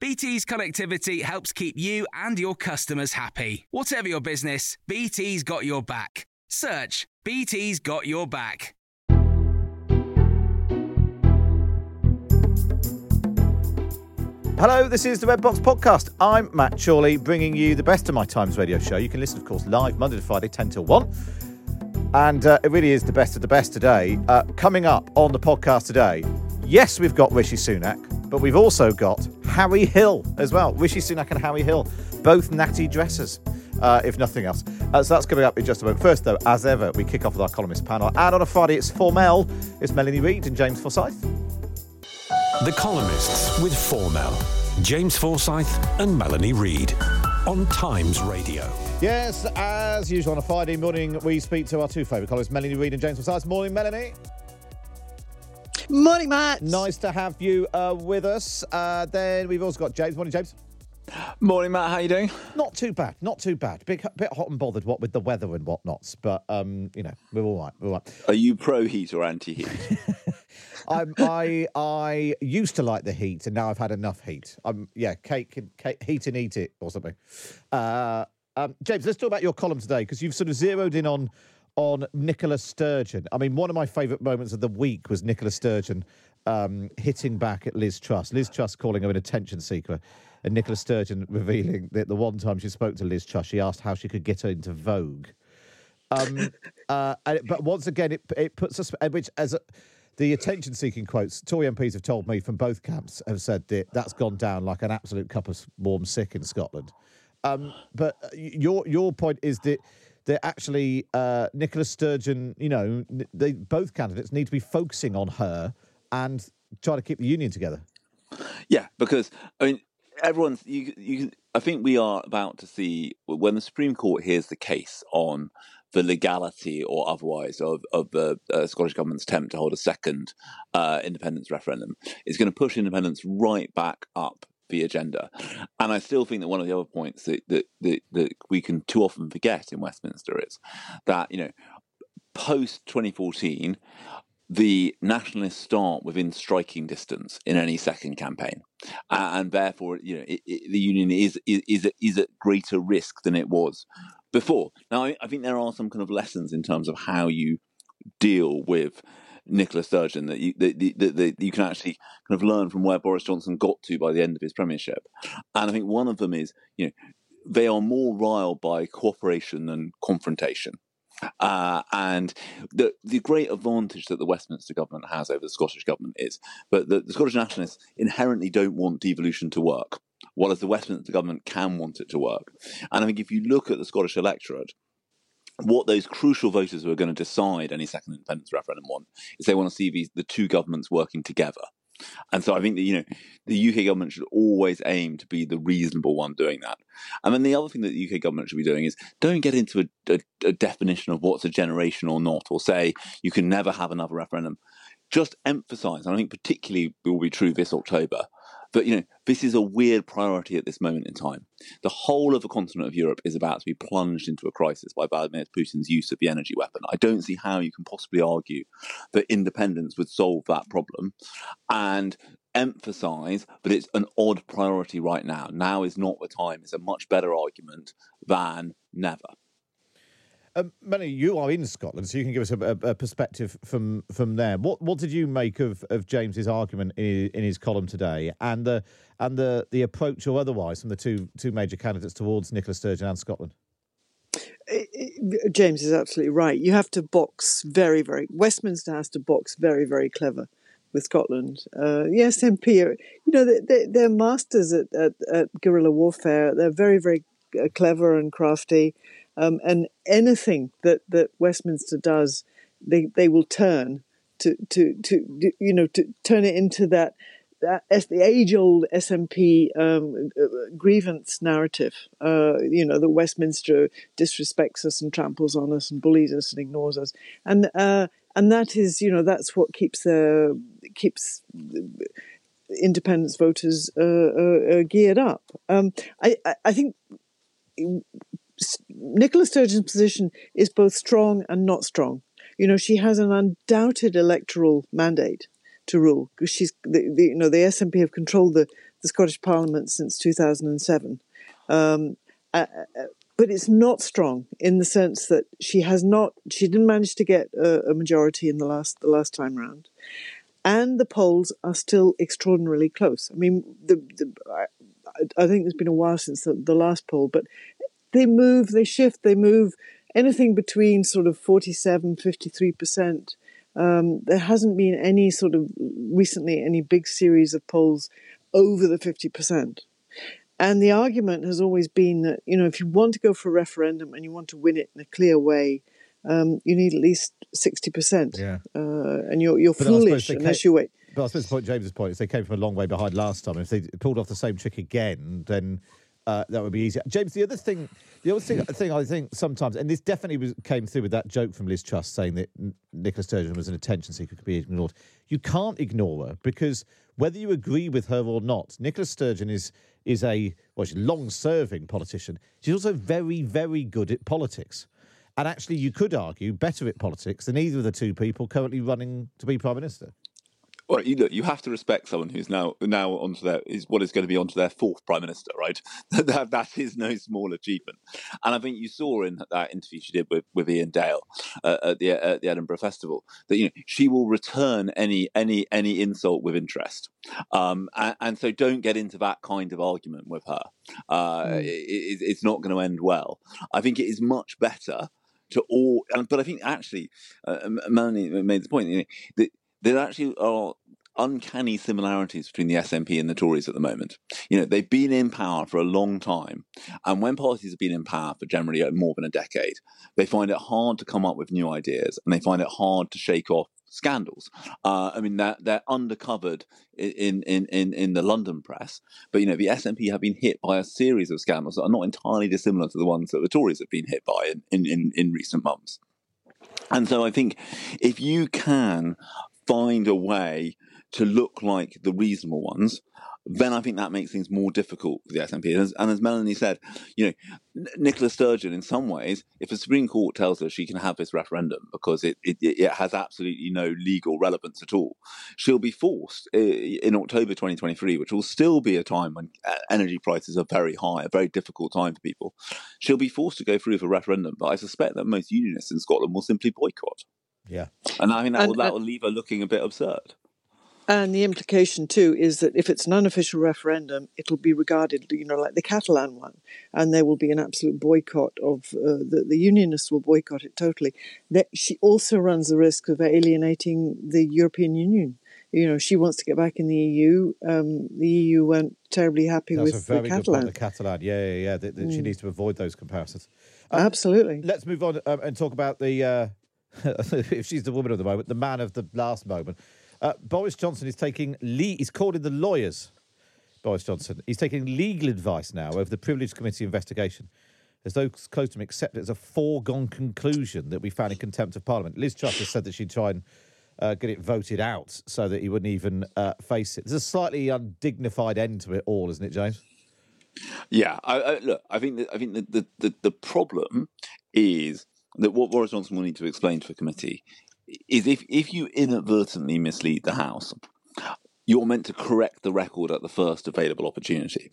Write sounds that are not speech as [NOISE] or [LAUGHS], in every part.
BT's connectivity helps keep you and your customers happy. Whatever your business, BT's got your back. Search BT's got your back. Hello, this is the Red Box Podcast. I'm Matt Chorley, bringing you the best of my Times radio show. You can listen, of course, live Monday to Friday, 10 till 1. And uh, it really is the best of the best today. Uh, coming up on the podcast today, yes, we've got Rishi Sunak, but we've also got Harry Hill as well. Rishi Sunak and Harry Hill, both natty dressers. Uh, if nothing else. Uh, so that's coming up in just a moment. First, though, as ever, we kick off with our columnist panel. And on a Friday, it's Formel. It's Melanie Reid and James Forsyth. The columnists with Formel, James Forsyth and Melanie Reid on Times Radio. Yes, as usual on a Friday morning, we speak to our two favourite columnists, Melanie Reid and James Forsyth. Morning, Melanie. Morning, Matt. Nice to have you uh, with us. Uh, then we've also got James. Morning, James. Morning, Matt. How you doing? Not too bad. Not too bad. Bit, bit hot and bothered what with the weather and whatnots, but um, you know we're all right. We're all right. Are you pro heat or anti heat? [LAUGHS] I'm, I I used to like the heat, and now I've had enough heat. I'm yeah, cake and cake, heat and eat it or something. Uh, um, James, let's talk about your column today because you've sort of zeroed in on on Nicola Sturgeon. I mean, one of my favourite moments of the week was Nicola Sturgeon um, hitting back at Liz Truss. Liz Truss calling her an attention seeker, and Nicola Sturgeon revealing that the one time she spoke to Liz Truss, she asked how she could get her into Vogue. Um, [LAUGHS] uh, and, but once again, it it puts us, which as a, the attention seeking quotes, Tory MPs have told me from both camps have said that that's gone down like an absolute cup of warm sick in Scotland. Um, but uh, your your point is that that actually uh, Nicola Sturgeon, you know, they both candidates need to be focusing on her and try to keep the union together. Yeah, because I mean, everyone's you. You, I think we are about to see when the Supreme Court hears the case on the legality or otherwise of, of the uh, Scottish government's attempt to hold a second uh, independence referendum. It's going to push independence right back up the agenda. And I still think that one of the other points that, that, that, that we can too often forget in Westminster is that, you know, post 2014, the nationalists start within striking distance in any second campaign, uh, and therefore, you know, it, it, the union is is is at greater risk than it was before. Now, I, I think there are some kind of lessons in terms of how you deal with Nicola Sturgeon that you that, that, that, you can actually kind of learn from where Boris Johnson got to by the end of his premiership. And I think one of them is, you know, they are more riled by cooperation than confrontation. Uh, and the the great advantage that the Westminster government has over the Scottish government is, but the, the Scottish nationalists inherently don't want devolution to work, whereas the Westminster government can want it to work. And I think if you look at the Scottish electorate, what those crucial voters who are going to decide any second independence referendum want is they want to see these, the two governments working together. And so I think that you know the UK government should always aim to be the reasonable one doing that. And then the other thing that the UK government should be doing is don't get into a, a, a definition of what's a generation or not, or say you can never have another referendum. Just emphasise, and I think particularly will be true this October, But you know, this is a weird priority at this moment in time. The whole of the continent of Europe is about to be plunged into a crisis by Vladimir Putin's use of the energy weapon. I don't see how you can possibly argue that independence would solve that problem. And emphasize that it's an odd priority right now. Now is not the time. It's a much better argument than never. Um, Melanie, you are in Scotland, so you can give us a, a, a, perspective from from there. What what did you make of, of James's argument in, in his column today, and the and the the approach or otherwise from the two two major candidates towards Nicola Sturgeon and Scotland? James is absolutely right. You have to box very, very. Westminster has to box very, very clever with Scotland. Uh, the SNP, are, you know, they, they're masters at, at, at, guerrilla warfare. They're very, very uh, clever and crafty. Um, and anything that, that Westminster does, they, they will turn to, to, to, you know, to turn it into that, that the age old SNP um, uh, grievance narrative. Uh, you know, that Westminster disrespects us and tramples on us and bullies us and ignores us. And, uh, and that is, you know, that's what keeps uh, keeps independence voters uh, uh, uh, geared up. Um, I, I, think Nicola Sturgeon's position is both strong and not strong. You know, she has an undoubted electoral mandate to rule she's, the, the, you know, the SNP have controlled the, the Scottish Parliament since 2007. Um, uh, uh but it's not strong in the sense that she has not she didn't manage to get a, a majority in the last the last time round and the polls are still extraordinarily close i mean the, the I, I, think it's been a while since the, the last poll but they move they shift they move anything between sort of 47 53% um, there hasn't been any sort of recently any big series of polls over the 50% and the argument has always been that, you know, if you want to go for a referendum and you want to win it in a clear way, um, you need at least 60%. Yeah. Uh, and you're, you're foolish unless came, you wait. But I suppose the point, James's point is they came from a long way behind last time. If they pulled off the same trick again, then uh, that would be easier. James, the other thing, the other thing, thing I think sometimes, and this definitely was, came through with that joke from Liz Truss saying that Nicola Sturgeon was an attention seeker, could be ignored. You can't ignore her because whether you agree with her or not, Nicola Sturgeon is is a well, she's a long-serving politician. She's also very, very good at politics, and actually, you could argue better at politics than either of the two people currently running to be prime minister. Well, you look, you have to respect someone who's now now onto their is what is going to be onto their fourth prime minister, right? [LAUGHS] that that is no small achievement, and I think you saw in that interview she did with, with Iain Dale uh, at the at the Edinburgh Festival that you know she will return any any any insult with interest, um, and, and, so don't get into that kind of argument with her. Uh, mm. it, it's not going to end well. I think it is much better to all, but I think actually, uh, Melanie made the point you know, that there actually are uncanny similarities between the SNP and the Tories at the moment. You know, they've been in power for a long time, and when parties have been in power for generally more than a decade, they find it hard to come up with new ideas, and they find it hard to shake off scandals. Uh, I mean, they're, they're undercovered in, in, in, in the London press, but you know, the SNP have been hit by a series of scandals that are not entirely dissimilar to the ones that the Tories have been hit by in, in, in recent months. And so I think if you can find a way to look like the reasonable ones, then I think that makes things more difficult for the SNP. And as, and as Melanie said, you know, Nicola Sturgeon, in some ways, if the Supreme Court tells her she can have this referendum because it, it, it has absolutely no legal relevance at all, she'll be forced in October 2023, which will still be a time when uh, energy prices are very high, a very difficult time for people. She'll be forced to go through with a referendum, but I suspect that most unionists in Scotland will simply boycott. Yeah. And I mean, that, and, will, that will leave her looking a bit absurd. And the implication too is that if it's an unofficial referendum, it'll be regarded, you know, like the Catalan one, and there will be an absolute boycott of uh, the, the unionists will boycott it totally. That she also runs the risk of alienating the European Union. You know, she wants to get back in the EU. Um, the EU weren't terribly happy That's with a very the Catalan. Good point, the Catalan, yeah, yeah, yeah. That, that mm. She needs to avoid those comparisons. Um, Absolutely. Let's move on um, and talk about the. Uh, [LAUGHS] if she's the woman of the moment, the man of the last moment. Uh, Boris Johnson is taking le- he's calling the lawyers. Boris Johnson. He's taking legal advice now over the Privilege Committee investigation, as those close to him accept it as a foregone conclusion that we found in contempt of Parliament. Liz Truss has said that she'd try and uh, get it voted out so that he wouldn't even uh, face it. There's a slightly undignified end to it all, isn't it, James? Yeah, I, I, look, I think that, I think the, the, the problem is that what Boris Johnson will need to explain to a committee is if if you inadvertently mislead the House, you're meant to correct the record at the first available opportunity.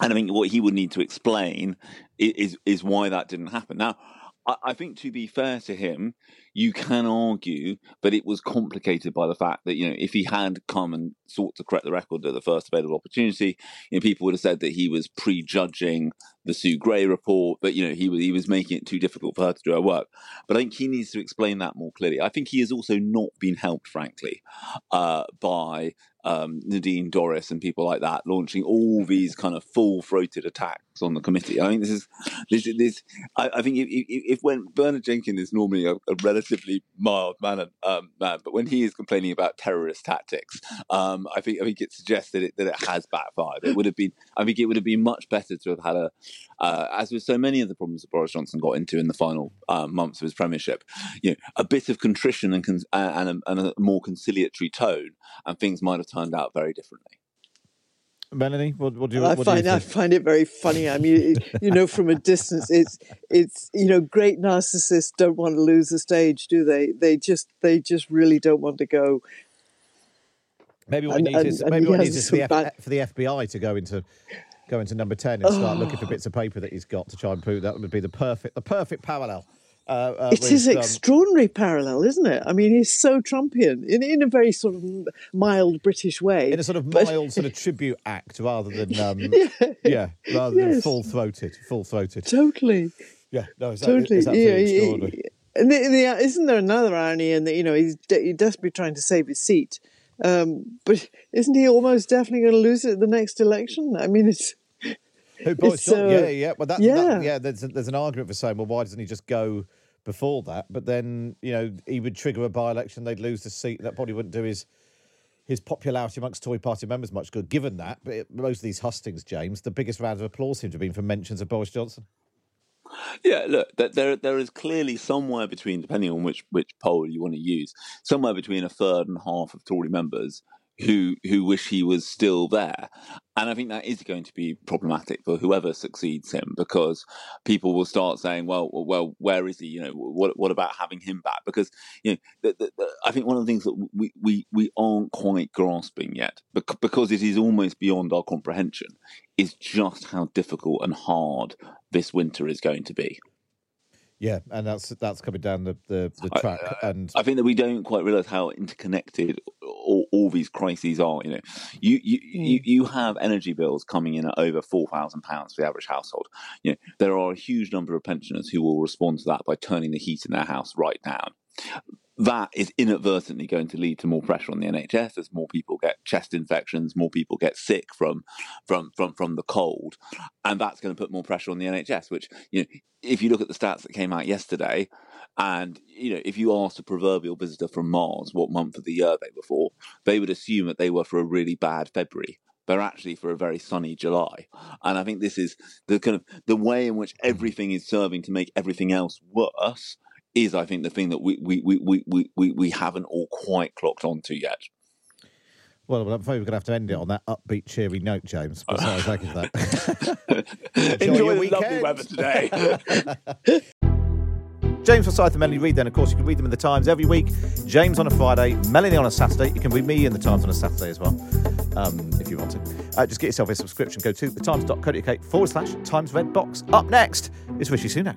And I think what he would need to explain is is why that didn't happen. Now, I, think to be fair to him, you can argue that it was complicated by the fact that you know if he had come and sought to correct the record at the first available opportunity, you know people would have said that he was prejudging the Sue Gray report, but you know he was he was making it too difficult for her to do her work. But I think he needs to explain that more clearly. I think he has also not been helped, frankly, uh, by um, Nadine Dorries and people like that launching all these kind of full-throated attacks on the committee. I mean, this is this. this I, I, think if, if, when Bernard Jenkins is normally a, a relatively mild mannered um, man, but when he is complaining about terrorist tactics, um, I think I think it suggests that it that it has backfired. It would have been. I think it would have been much better to have had a uh, as with so many of the problems that Boris Johnson got into in the final uh, months of his premiership, you know, a bit of contrition and, con- and, a, and, a, more conciliatory tone, and things might have turned out very differently. Melanie, what, what do you? I find do you I find it very funny. I mean, you know, from a distance, it's it's you know, great narcissists don't want to lose the stage, do they? They just they just really don't want to go. Maybe what and, needs is maybe what needs is for the, F, for the FBI to go into go into number ten and start oh. looking for ah. bits of paper that he's got to try and prove that would be the perfect the perfect parallel. Uh, uh, it with, is um, extraordinary parallel, isn't it? I mean, he's so Trumpian in, in a very sort of mild British way, in a sort of but... mild sort of tribute act, rather than [LAUGHS] um, yeah. yeah. rather yes. than full throated, full throated. Totally. Yeah, no, it's, totally. It's yeah, extraordinary. And the, the, isn't there another irony in that you know he's, de- desperately trying to save his seat, um, but isn't he almost definitely going to lose it at the next election? I mean, it's who Boris Johnson? Uh, yeah, yeah. Well, that, yeah, that, yeah. There's there's an argument for saying, well, why doesn't he just go before that? But then you know he would trigger a by-election, they'd lose the seat. That probably wouldn't do his his popularity amongst Tory party members much good. Given that, but it, most of these hustings, James, the biggest round of applause seem to have been from mentions of Boris Johnson. Yeah, look, there there is clearly somewhere between, depending on which which poll you want to use, somewhere between a third and half of Tory members who who wish he was still there. And I think that is going to be problematic for whoever succeeds him because people will start saying, "Well, well, where is he? You know, what what about having him back?" Because you know, the, the, the, I think one of the things that we, we we aren't quite grasping yet, because it is almost beyond our comprehension, is just how difficult and hard this winter is going to be. Yeah, and that's that's coming down the the, the track. I, and I think that we don't quite realise how interconnected all, all, these crises are. You know, you you, mm. you, you have energy bills coming in at over four thousand pounds for the average household. You know, there are a huge number of pensioners who will respond to that by turning the heat in their house right down that is inadvertently going to lead to more pressure on the NHS as more people get chest infections, more people get sick from from from from the cold, and that's going to put more pressure on the NHS. Which you know, if you look at the stats that came out yesterday, and you know, if you asked a proverbial visitor from Mars what month of the year they were for, they would assume that they were for a really bad February they're actually for a very sunny July. And I think this is the kind of the way in which everything is serving to make everything else worse is, I think, the thing that we we we we we, we haven't all quite clocked onto yet. Well, I'm afraid we're going to have to end it on that upbeat, cheery note, James. But sorry, thank you for that. [LAUGHS] Enjoy, the lovely weather today. [LAUGHS] James Forsyth and Melanie Reid, then, of course, you can read them in the Times every week. James on a Friday, Melanie on a Saturday. You can read me in the Times on a Saturday as well, um, if you want to. Uh, just get yourself a subscription. Go to thetimes.co.uk forward slash Times Red Box. Up next is Rishi Sunak.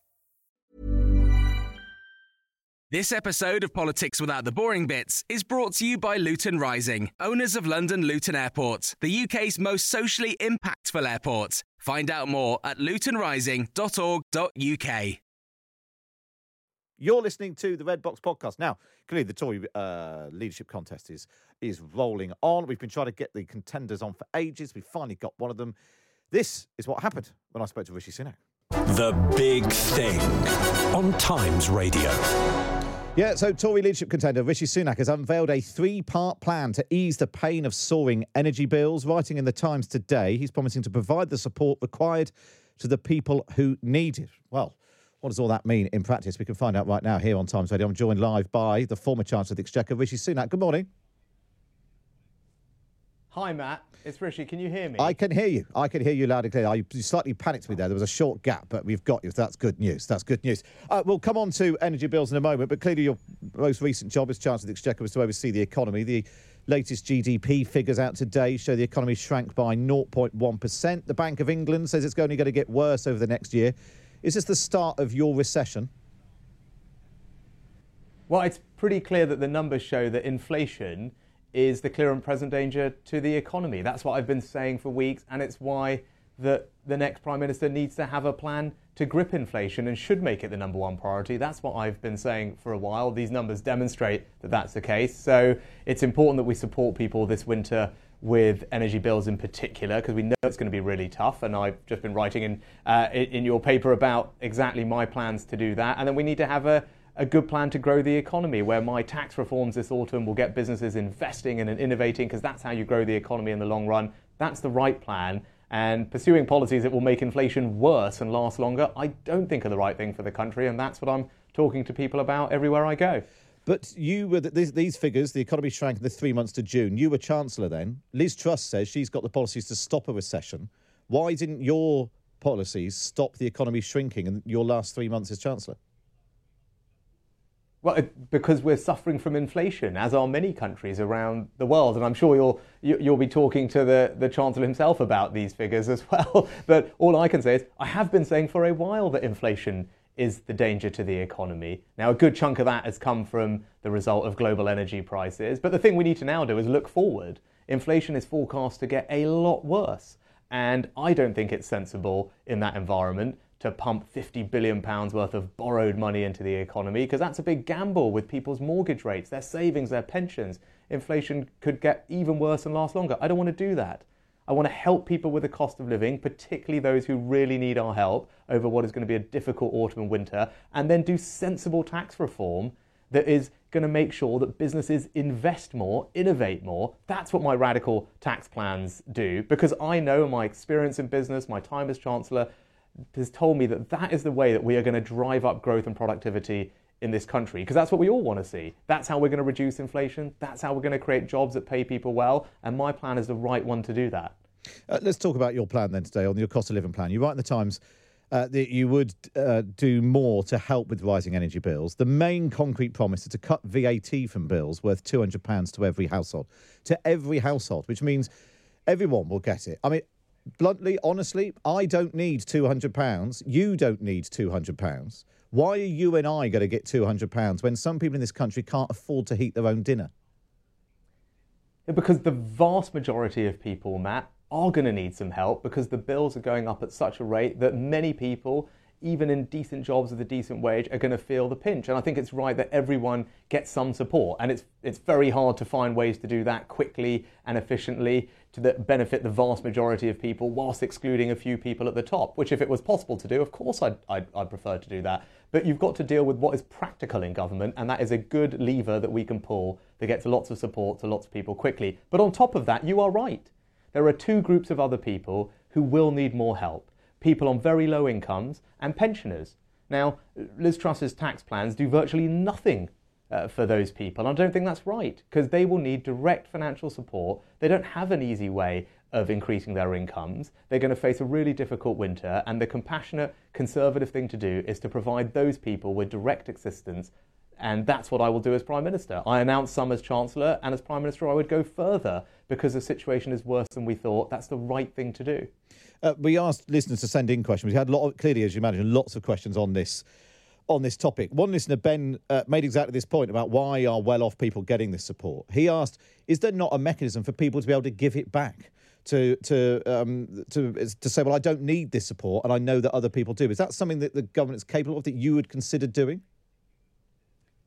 This episode of Politics Without the Boring Bits is brought to you by Luton Rising, owners of London Luton Airport, the UK's most socially impactful airport. Find out more at lutonrising.org.uk. You're listening to the Red Box podcast. Now, clearly, the Tory uh, leadership contest is is rolling on. We've been trying to get the contenders on for ages. We finally got one of them. This is what happened when I spoke to Rishi Sunak. The Big Thing on Times Radio. Yeah, so Tory leadership contender Rishi Sunak has unveiled a three part plan to ease the pain of soaring energy bills. Writing in the Times today, he's promising to provide the support required to the people who need it. Well, what does all that mean in practice? We can find out right now here on Times Radio. I'm joined live by the former Chancellor of the Exchequer, Rishi Sunak. Good morning. Hi, Matt. It's Rishi. Can you hear me? I can hear you. I can hear you loud and clear. I, you slightly panicked me there. There was a short gap, but we've got you. That's good news. That's good news. Uh, we'll come on to energy bills in a moment, but clearly your most recent job as Chancellor of the Exchequer was to oversee the economy. The latest GDP figures out today show the economy shrank by 0.1%. The Bank of England says it's only going to get worse over the next year. Is this the start of your recession? Well, it's pretty clear that the numbers show that inflation is the clear and present danger to the economy. That's what I've been saying for weeks, and it's why the, the next Prime Minister needs to have a plan to grip inflation and should make it the number one priority. That's what I've been saying for a while. These numbers demonstrate that that's the case. So it's important that we support people this winter with energy bills in particular, because we know it's going to be really tough. And I've just been writing in, uh, in your paper about exactly my plans to do that. And then we need to have a a good plan to grow the economy, where my tax reforms this autumn will get businesses investing and innovating, because that's how you grow the economy in the long run. That's the right plan. And pursuing policies that will make inflation worse and last longer, I don't think are the right thing for the country. And that's what I'm talking to people about everywhere I go. But you were these, these figures. The economy shrank in the three months to June. You were chancellor then. Liz Truss says she's got the policies to stop a recession. Why didn't your policies stop the economy shrinking in your last three months as chancellor? Well, because we're suffering from inflation, as are many countries around the world, and I'm sure you'll you'll be talking to the, the chancellor himself about these figures as well. [LAUGHS] But all I can say is I have been saying for a while that inflation is the danger to the economy. Now, a good chunk of that has come from the result of global energy prices, but the thing we need to now do is look forward. Inflation is forecast to get a lot worse, and I don't think it's sensible in that environment to pump 50 billion pounds worth of borrowed money into the economy because that's a big gamble with people's mortgage rates, their savings, their pensions. Inflation could get even worse and last longer. I don't want to do that. I want to help people with the cost of living, particularly those who really need our help over what is going to be a difficult autumn and winter, and then do sensible tax reform that is going to make sure that businesses invest more, innovate more. That's what my radical tax plans do because I know my experience in business, my time as Chancellor, has told me that that is the way that we are going to drive up growth and productivity in this country because that's what we all want to see. That's how we're going to reduce inflation. That's how we're going to create jobs that pay people well. And my plan is the right one to do that. Uh, let's talk about your plan then today on your cost of living plan. You write in the Times uh, that you would uh, do more to help with rising energy bills. The main concrete promise is to cut VAT from bills worth £200 to every household. To every household, which means everyone will get it. I mean, bluntly, honestly, I don't need £200. You don't need £200. Why are you and I going to get £200 when some people in this country can't afford to heat their own dinner? Because the vast majority of people, Matt, are going to need some help because the bills are going up at such a rate that many people even in decent jobs with a decent wage, are going to feel the pinch. And I think it's right that everyone gets some support. And it's, it's very hard to find ways to do that quickly and efficiently to the, benefit the vast majority of people whilst excluding a few people at the top, which, if it was possible to do, of course I'd, I'd, I'd prefer to do that. But you've got to deal with what is practical in government, and that is a good lever that we can pull that gets lots of support to lots of people quickly. But on top of that, you are right. There are two groups of other people who will need more help people on very low incomes, and pensioners. Now, Liz Truss's tax plans do virtually nothing uh, for those people. I don't think that's right because they will need direct financial support. They don't have an easy way of increasing their incomes. They're going to face a really difficult winter, and the compassionate, conservative thing to do is to provide those people with direct assistance. And that's what I will do as Prime Minister. I announced some as Chancellor, and as Prime Minister, I would go further because the situation is worse than we thought. That's the right thing to do. Uh, we asked listeners to send in questions. We had a lot of, clearly, as you imagine, lots of questions on this on this topic. One listener, Ben, uh, made exactly this point about why are well-off people getting this support. He asked, "Is there not a mechanism for people to be able to give it back?" To to um, to to say, well, I don't need this support, and I know that other people do. Is that something that the government is capable of that you would consider doing?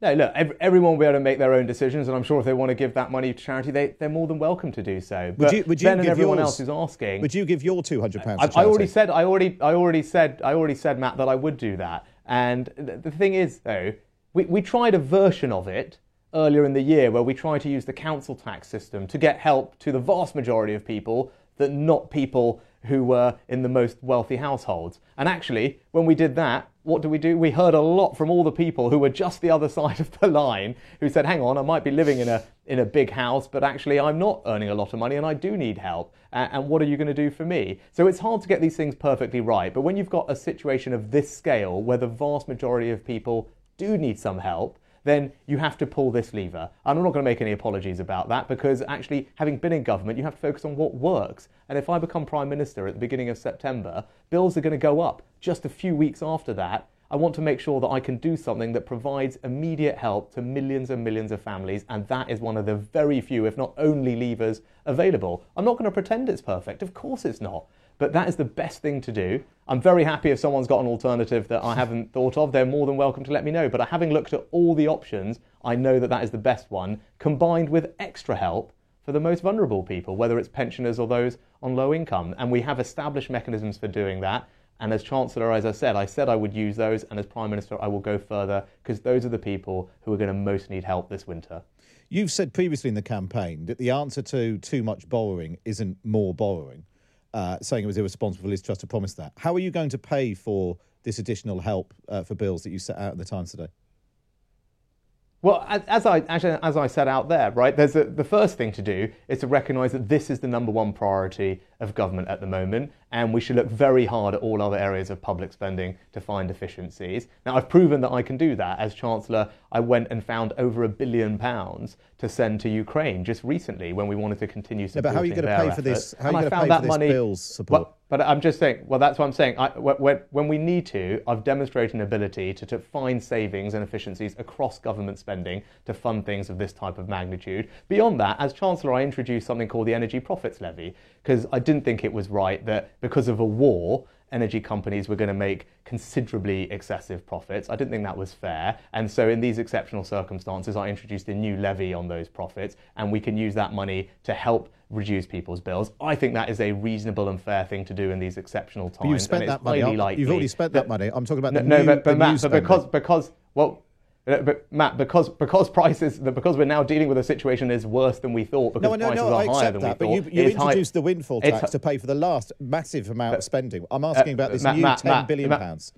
No, look, every, everyone will be able to make their own decisions, and I'm sure if they want to give that money to charity, they, they're more than welcome to do so. Would But you- would you Ben and give everyone yours- else is asking. Would you give your two hundred pounds? I, I already said, I already, I already said, I already said, Matt, that I would do that. And th- the thing is, though, we, we tried a version of it earlier in the year where we tried to use the council tax system to get help to the vast majority of people, that not people who were in the most wealthy households. And actually, when we did that, what do we do? We heard a lot from all the people who were just the other [LAUGHS] side of the line who said, hang on, I might be living in a, in a big house, but actually I'm not earning a lot of money and I do need help. A- And what are you going to do for me? So it's hard to get these things perfectly right. But when you've got a situation of this scale where the vast majority of people do need some help, then you have to pull this lever. And I'm not going to make any apologies about that because actually, having been in government, you have to focus on what works. And if I become Prime Minister at the beginning of September, bills are going to go up just a few weeks after that. I want to make sure that I can do something that provides immediate help to millions and millions of families, and that is one of the very few, if not only, levers available. I'm not going to pretend it's perfect, of course it's not. But that is the best thing to do. I'm very happy if someone's got an alternative that I [LAUGHS] haven't thought of. They're more than welcome to let me know. But having looked at all the options, I know that that is the best one, combined with extra help for the most vulnerable people, whether it's pensioners or those on low income. And we have established mechanisms for doing that. And as Chancellor, as I said, I said I would use those. And as Prime Minister, I will go further because those are the people who are going to most need help this winter. You've said previously in the campaign that the answer to too much borrowing isn't more borrowing, uh, saying it was irresponsible for Liz Truss to promise that. How are you going to pay for this additional help uh, for bills that you set out at the Times today? Well, as, as I actually, as I set out there, right, there's a, the first thing to do is to recognise that this is the number one priority of government at the moment, and we should look very hard at all other areas of public spending to find efficiencies. Now, I've proven that I can do that. As Chancellor, I went and found over a billion pounds to send to Ukraine just recently when we wanted to continue supporting but how are you going to pay for this? How are And you I going to pay that for this money, bills support? Well, but I'm just saying, well, that's what I'm saying. I, when, when we need to, I've demonstrated an ability to, to find savings and efficiencies across government spending to fund things of this type of magnitude. Beyond that, as Chancellor, I introduced something called the Energy Profits Levy because I didn't think it was right that because of a war, energy companies were going to make considerably excessive profits. I didn't think that was fair. And so, in these exceptional circumstances, I introduced a new levy on those profits, and we can use that money to help reduce people's bills. I think that is a reasonable and fair thing to do in these exceptional times. But you've spent that money. You've already spent that money. I'm talking about no, the no, new, but, but the new Matt, but because because well. Uh, But Matt, because because prices, because we're now dealing with a situation that is worse than we thought, because No, no, prices no, are I higher than that. we But you, thought. you it's high- introduced the windfall tax to pay for the last massive amount of spending. I'm uh, asking about this Matt- new Matt- ten Matt- billion pounds.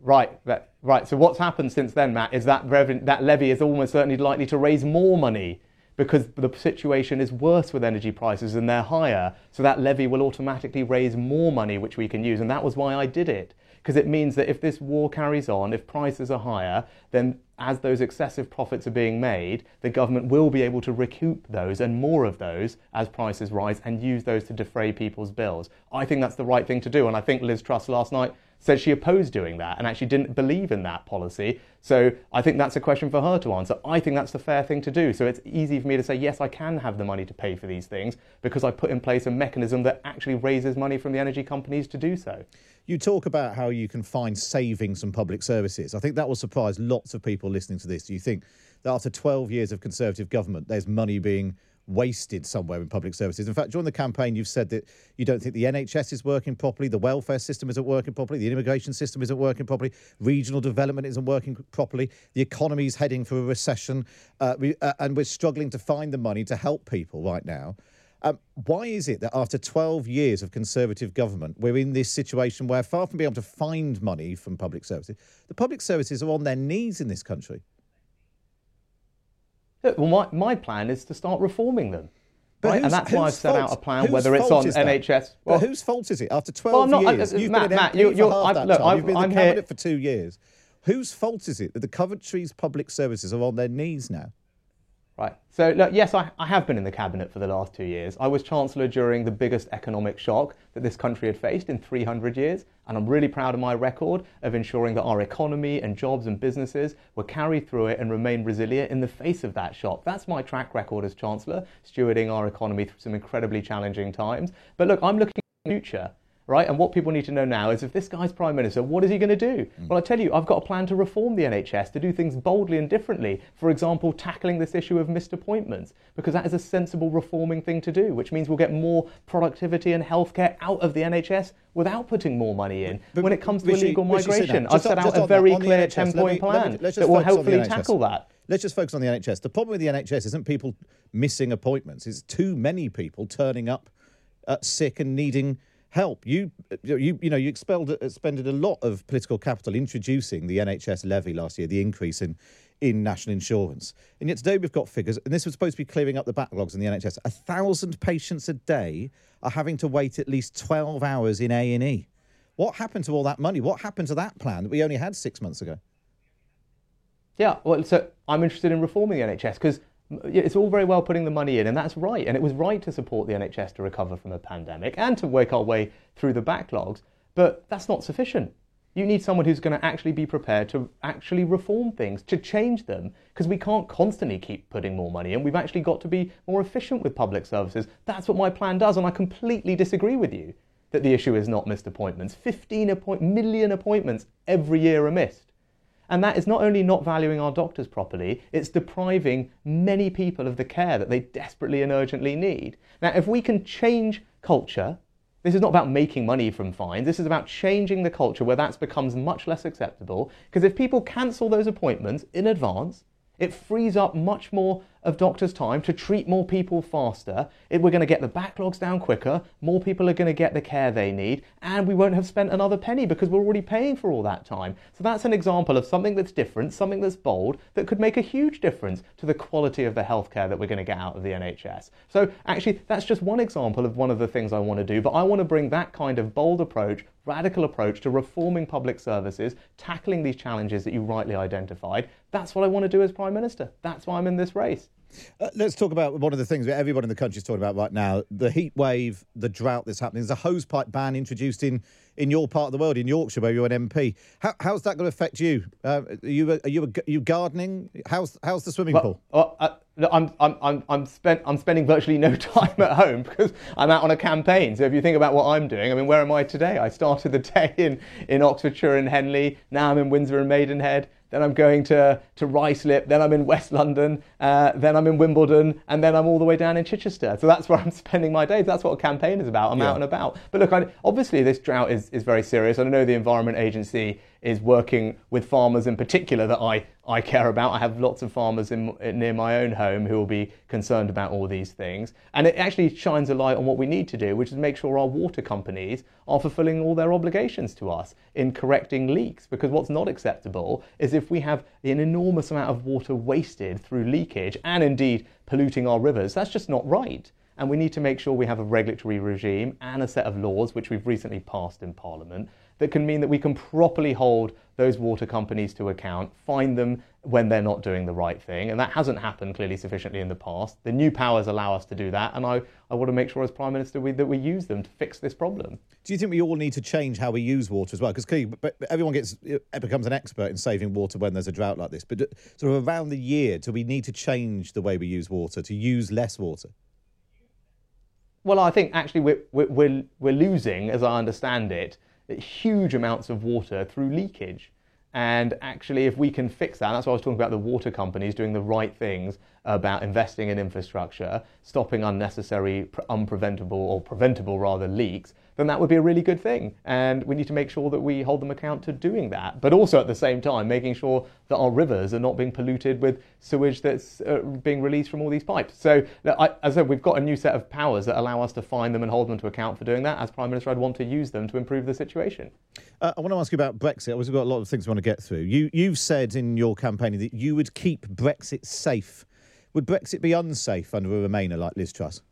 Right, that- right. So what's happened since then, Matt, is that reven- that levy is almost certainly likely to raise more money because the situation is worse with energy prices and they're higher. So that levy will automatically raise more money, which we can use. And that was why I did it. Because it means that if this war carries on, if prices are higher, then as those excessive profits are being made, the government will be able to recoup those and more of those as prices rise and use those to defray people's bills. I think that's the right thing to do. And I think Liz Truss last night said she opposed doing that and actually didn't believe in that policy. So I think that's a question for her to answer. I think that's the fair thing to do. So it's easy for me to say, yes, I can have the money to pay for these things because I put in place a mechanism that actually raises money from the energy companies to do so. You talk about how you can find savings from public services. I think that will surprise lots of people listening to this. Do you think that after 12 years of Conservative government, there's money being wasted somewhere in public services? In fact, during the campaign, you've said that you don't think the NHS is working properly, the welfare system isn't working properly, the immigration system isn't working properly, regional development isn't working properly, the economy is heading for a recession, uh, we, uh, and we're struggling to find the money to help people right now. Um, why is it that after 12 years of Conservative government, we're in this situation where, far from being able to find money from public services, the public services are on their knees in this country? Well, my, my plan is to start reforming them. But right? And that's why I've set out a plan, whether it's fault on? NHS. But whose fault is it? After 12 Well, not- years, uh, you've Matt, been Matt, you- for half I've- that look, time. I've- You've been I'm in the here- cabinet for two years. Whose fault is it that the Coventry's public services are on their knees now? Right. So, look, yes, I, I have been in the cabinet for the last two years. I was chancellor during the biggest economic shock that this country had faced in 300 years, and I'm really proud of my record of ensuring that our economy and jobs and businesses were carried through it and remained resilient in the face of that shock. That's my track record as chancellor, stewarding our economy through some incredibly challenging times. But look, I'm looking at the future right? And what people need to know now is if this guy's prime minister, what is he going to do? Well, I tell you, I've got a plan to reform the NHS, to do things boldly and differently. For example, tackling this issue of missed appointments, because that is a sensible reforming thing to do, which means we'll get more productivity and healthcare out of the NHS without putting more money in. But- when it comes to illegal migration, I've set out a on that, very clear NHS, 10 point me- plan me- that will hopefully tackle that. Let's just focus on the NHS. The problem with the NHS isn't people missing appointments; it's too many people turning up uh, sick and needing help. You, you, you know, you expelled, expended a lot of political capital introducing the NHS levy last year, the increase in in national insurance, and yet today we've got figures, and this was supposed to be clearing up the backlogs in the NHS. A thousand patients a day are having to wait at least twelve hours in A and E. What happened to all that money? What happened to that plan that we only had six months ago? Yeah, well, so I'm interested in reforming the NHS because it's all very well putting the money in, and that's right. And it was right to support the NHS to recover from a pandemic and to work our way through the backlogs. But that's not sufficient. You need someone who's going to actually be prepared to actually reform things, to change them, because we can't constantly keep putting more money in. We've actually got to be more efficient with public services. That's what my plan does, and I completely disagree with you that the issue is not missed appointments. 15 appoint- million appointments every year are missed. And that is not only not valuing our doctors properly, it's depriving many people of the care that they desperately and urgently need. Now, if we can change culture, this is not about making money from fines, this is about changing the culture where that becomes much less acceptable. Because if people cancel those appointments in advance, it frees up much more of doctors' time to treat more people faster. It, we're going to get the backlogs down quicker. More people are going to get the care they need, and we won't have spent another penny because we're already paying for all that time. So that's an example of something that's different, something that's bold, that could make a huge difference to the quality of the healthcare that we're going to get out of the NHS. So actually, that's just one example of one of the things I want to do. But I want to bring that kind of bold approach, radical approach to reforming public services, tackling these challenges that you rightly identified. That's what I want to do as Prime Minister. That's why I'm in this race. Uh, let's talk about one of the things that everyone in the country is talking about right now: the heat wave, the drought that's happening. There's a hosepipe ban introduced in in your part of the world, in Yorkshire, where you're an MP. How, how's that going to affect you? Uh, are you are you, are you gardening? How's how's the swimming pool? Well, uh, look, I'm, I'm, I'm, I'm, spent, I'm spending virtually no [LAUGHS] time at home because I'm out on a campaign. So if you think about what I'm doing, I mean, where am I today? I started the [LAUGHS] day in, in Oxfordshire and Henley. Now I'm in Windsor and Maidenhead. Then I'm going to, to Ruislip. Then I'm in West London. Uh, then I'm in Wimbledon. And then I'm all the way down in Chichester. So that's [LAUGHS] where I'm spending my days. That's what a campaign is about. I'm Yeah. out and about. But look, I, obviously this drought is, is very serious. And I know the Environment Agency is working with farmers in particular that I, I care about. I have lots of farmers in, near my own home who will be concerned about all these things. And it actually shines a light on what we need to do, which is make sure our water companies are fulfilling all their obligations to us in correcting leaks. Because what's not acceptable is if we have an enormous amount of water wasted through leakage and indeed polluting our rivers, that's just not right. And we need to make sure we have a regulatory regime and a set of laws, which we've recently passed in Parliament, that can mean that we can properly hold those water companies to account, find them when they're not doing the right thing. And that hasn't happened clearly sufficiently in the past. The new powers allow us to do that. And I, I want to make sure as Prime Minister we, that we use them to fix this problem. Do you think we all need to change how we use water as well? Because clearly, but everyone gets it becomes an expert in saving water when there's a drought like this. But uh, sort of around the year, do we need to change the way we use water to use less water? Well, I think actually we're, we're, we're losing, as I understand it, huge amounts of water through leakage. And actually, if we can fix that, that's why I was talking about the water companies doing the right things about investing in infrastructure, stopping unnecessary, unpreventable, or preventable rather, leaks, then that would be a really good thing. And we need to make sure that we hold them account to doing that. But also at the same time, making sure that our rivers are not being polluted with sewage that's uh, being released from all these pipes. So, I, as I said, we've got a new set of powers that allow us to find them and hold them to account for doing that. As Prime Minister, I'd want to use them to improve the situation. Uh, I want to ask you about Brexit. We've got a lot of things we want to get through. You, you've said in your campaign that you would keep Brexit safe. Would Brexit be unsafe under a Remainer like Liz Truss?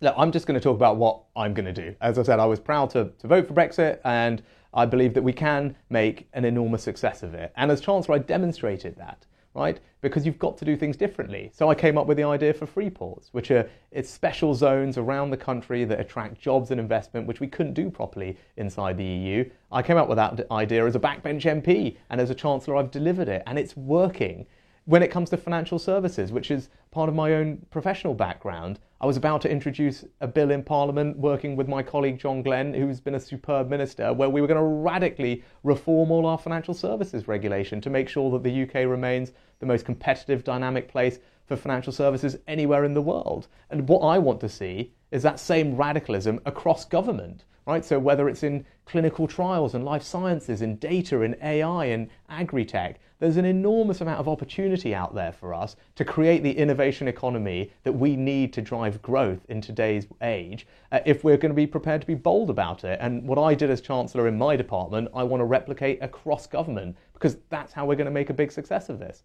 Look, I'm just going to talk about what I'm going to do. As I said, I was proud to, to vote for Brexit, and I believe that we can make an enormous success of it. And as Chancellor, I demonstrated that right? Because you've got to do things differently. So I came up with the idea for free ports, which are it's special zones around the country that attract jobs and investment, which we couldn't do properly inside the EU. I came up with that idea as a backbench MP, and as a chancellor, I've delivered it, and it's working. When it comes to financial services, which is part of my own professional background, I was about to introduce a bill in Parliament working with my colleague John Glen, who's been a superb minister, where we were going to radically reform all our financial services regulation to make sure that the UK remains the most competitive, dynamic place for financial services anywhere in the world. And what I want to see is that same radicalism across government right? So whether it's in clinical trials and life sciences, in data, in AI, and agri-tech, there's an enormous amount of opportunity out there for us to create the innovation economy that we need to drive growth in today's age uh, if we're going to be prepared to be bold about it. And what I did as Chancellor in my department, I want to replicate across government because that's how we're going to make a big success of this.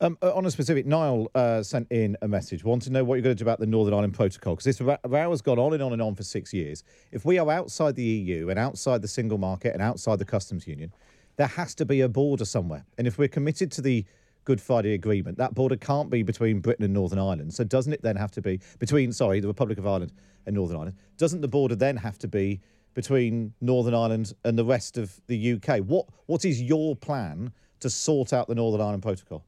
Um, uh, on a specific, Niall uh, sent in a message. Want to know what you're going to do about the Northern Ireland Protocol? Because this row has gone on and on and on for six years. If we are outside the EU and outside the single market and outside the customs union, there has to be a border somewhere. And if we're committed to the Good Friday Agreement, that border can't be between Britain and Northern Ireland. So doesn't it then have to be between, sorry, the Republic of Ireland and Northern Ireland? Doesn't the border then have to be between Northern Ireland and the rest of the UK? What What is your plan to sort out the Northern Ireland Protocol?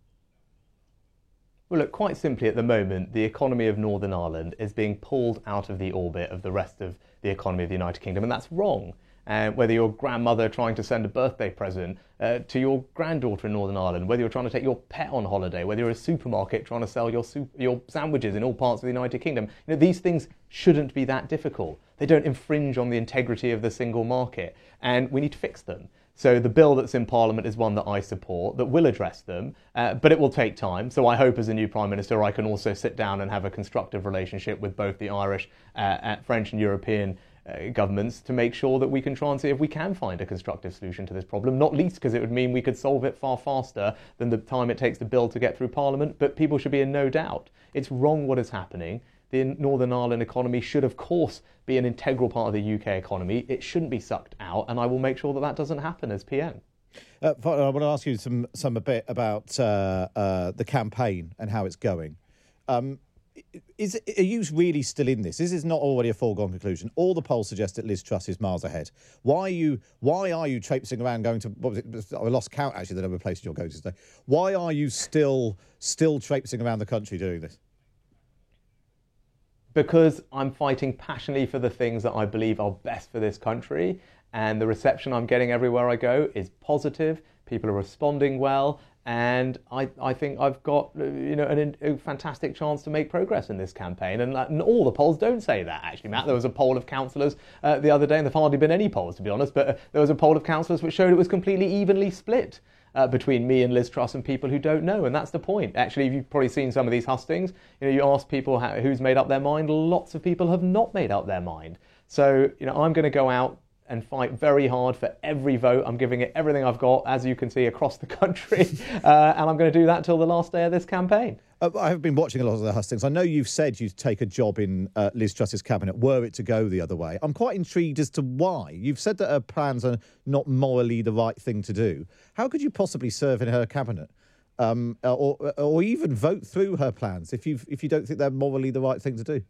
Well, look, quite simply at the moment, the economy of Northern Ireland is being pulled out of the orbit of the rest of the economy of the United Kingdom, and that's wrong. Uh, whether your grandmother trying to send a birthday present uh, to your granddaughter in Northern Ireland, whether you're trying to take your pet on holiday, whether you're a supermarket trying to sell your, your sandwiches in all parts of the United Kingdom, you know, these things shouldn't be that difficult. They don't infringe on the integrity of the single market, and we need to fix them. So the bill that's in Parliament is one that I support that will address them, uh, but it will take time. So I hope as a new Prime Minister I can also sit down and have a constructive relationship with both the Irish, uh, French and European uh, governments to make sure that we can try and see if we can find a constructive solution to this problem, not least because it would mean we could solve it far faster than the time it takes the bill to get through Parliament. But people should be in no doubt. It's wrong what is happening the Northern Ireland economy should, of course, be an integral part of the UK economy. It shouldn't be sucked out, and I will make sure that that doesn't happen as PM. Uh, I want to ask you some some a bit about uh, uh, the campaign and how it's going. Um, is are you really still in this? This is not already a foregone conclusion. All the polls suggest that Liz Truss is miles ahead. Why are you Why are you traipsing around going to what was it? I lost count actually the number of places you're going to today. Why are you still still traipsing around the country doing this? Because I'm fighting passionately for the things that I believe are best for this country. And the reception I'm getting everywhere I go is positive. People are responding well. And I, I think I've got you know an, a fantastic chance to make progress in this campaign. And, and, all the polls don't say that, actually, Matt. There was a poll of councillors uh, the other day, and there have hardly been any polls, to be honest, but uh, there was a poll of councillors which showed it was completely evenly split uh, between me and Liz Truss and people who don't know. And that's the point. Actually, you've probably seen some of these hustings. You know, you ask people how, who's made up their mind. Lots of people have not made up their mind. So, you know, I'm going to go out and fight very hard for every vote. I'm giving it everything I've got, as you can see, across the country. [LAUGHS] Uh, and I'm going to do that till the last day of this campaign. Uh, I have been watching a lot of the hustings. I know you've said you'd take a job in uh, Liz Truss's cabinet were it to go the other way. I'm quite intrigued as to why. You've said that her plans are not morally the right thing to do. How could you possibly serve in her cabinet? Um, or, or even vote through her plans if you if you don't think they're morally the right thing to do.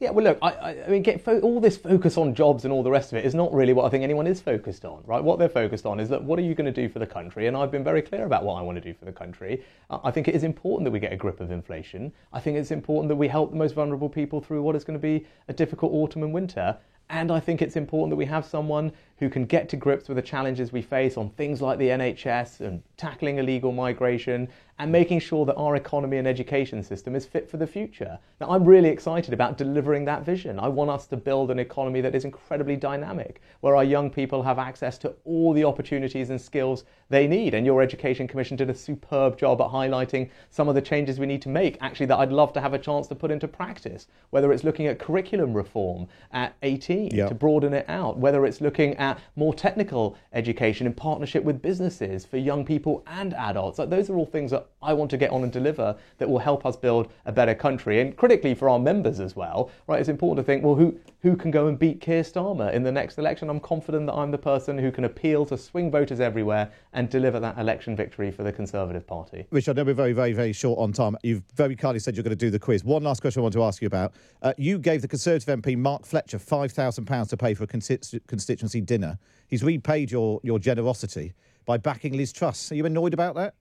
Yeah, well, look, I, I mean, get fo- all this focus on jobs and all the rest of it is not really what I think anyone is focused on, right? What they're focused on is that what are you going to do for the country? And I've been very clear about what I want to do for the country. I think it is important that we get a grip of inflation. I think it's important that we help the most vulnerable people through what is going to be a difficult autumn and winter. And I think it's important that we have someone who can get to grips with the challenges we face on things like the NHS and tackling illegal migration and making sure that our economy and education system is fit for the future. Now, I'm really excited about delivering that vision. I want us to build an economy that is incredibly dynamic, where our young people have access to all the opportunities and skills they need. And your Education Commission did a superb job at highlighting some of the changes we need to make, actually, that I'd love to have a chance to put into practice, whether it's looking at curriculum reform at 18 yep. to broaden it out, whether it's looking at at more technical education in partnership with businesses for young people and adults. Like those are all things that I want to get on and deliver that will help us build a better country. And critically for our members as well, right? It's important to think, well, who who can go and beat Keir Starmer in the next election? I'm confident that I'm the person who can appeal to swing voters everywhere and deliver that election victory for the Conservative Party. Richard, I know we're very, very, very short on time. You've very kindly said you're going to do the quiz. One last question I want to ask you about. Uh, you gave the Conservative MP Mark Fletcher £5,000 to pay for a constituency dinner. He's repaid your, your generosity by backing Liz Truss. Are you annoyed about that?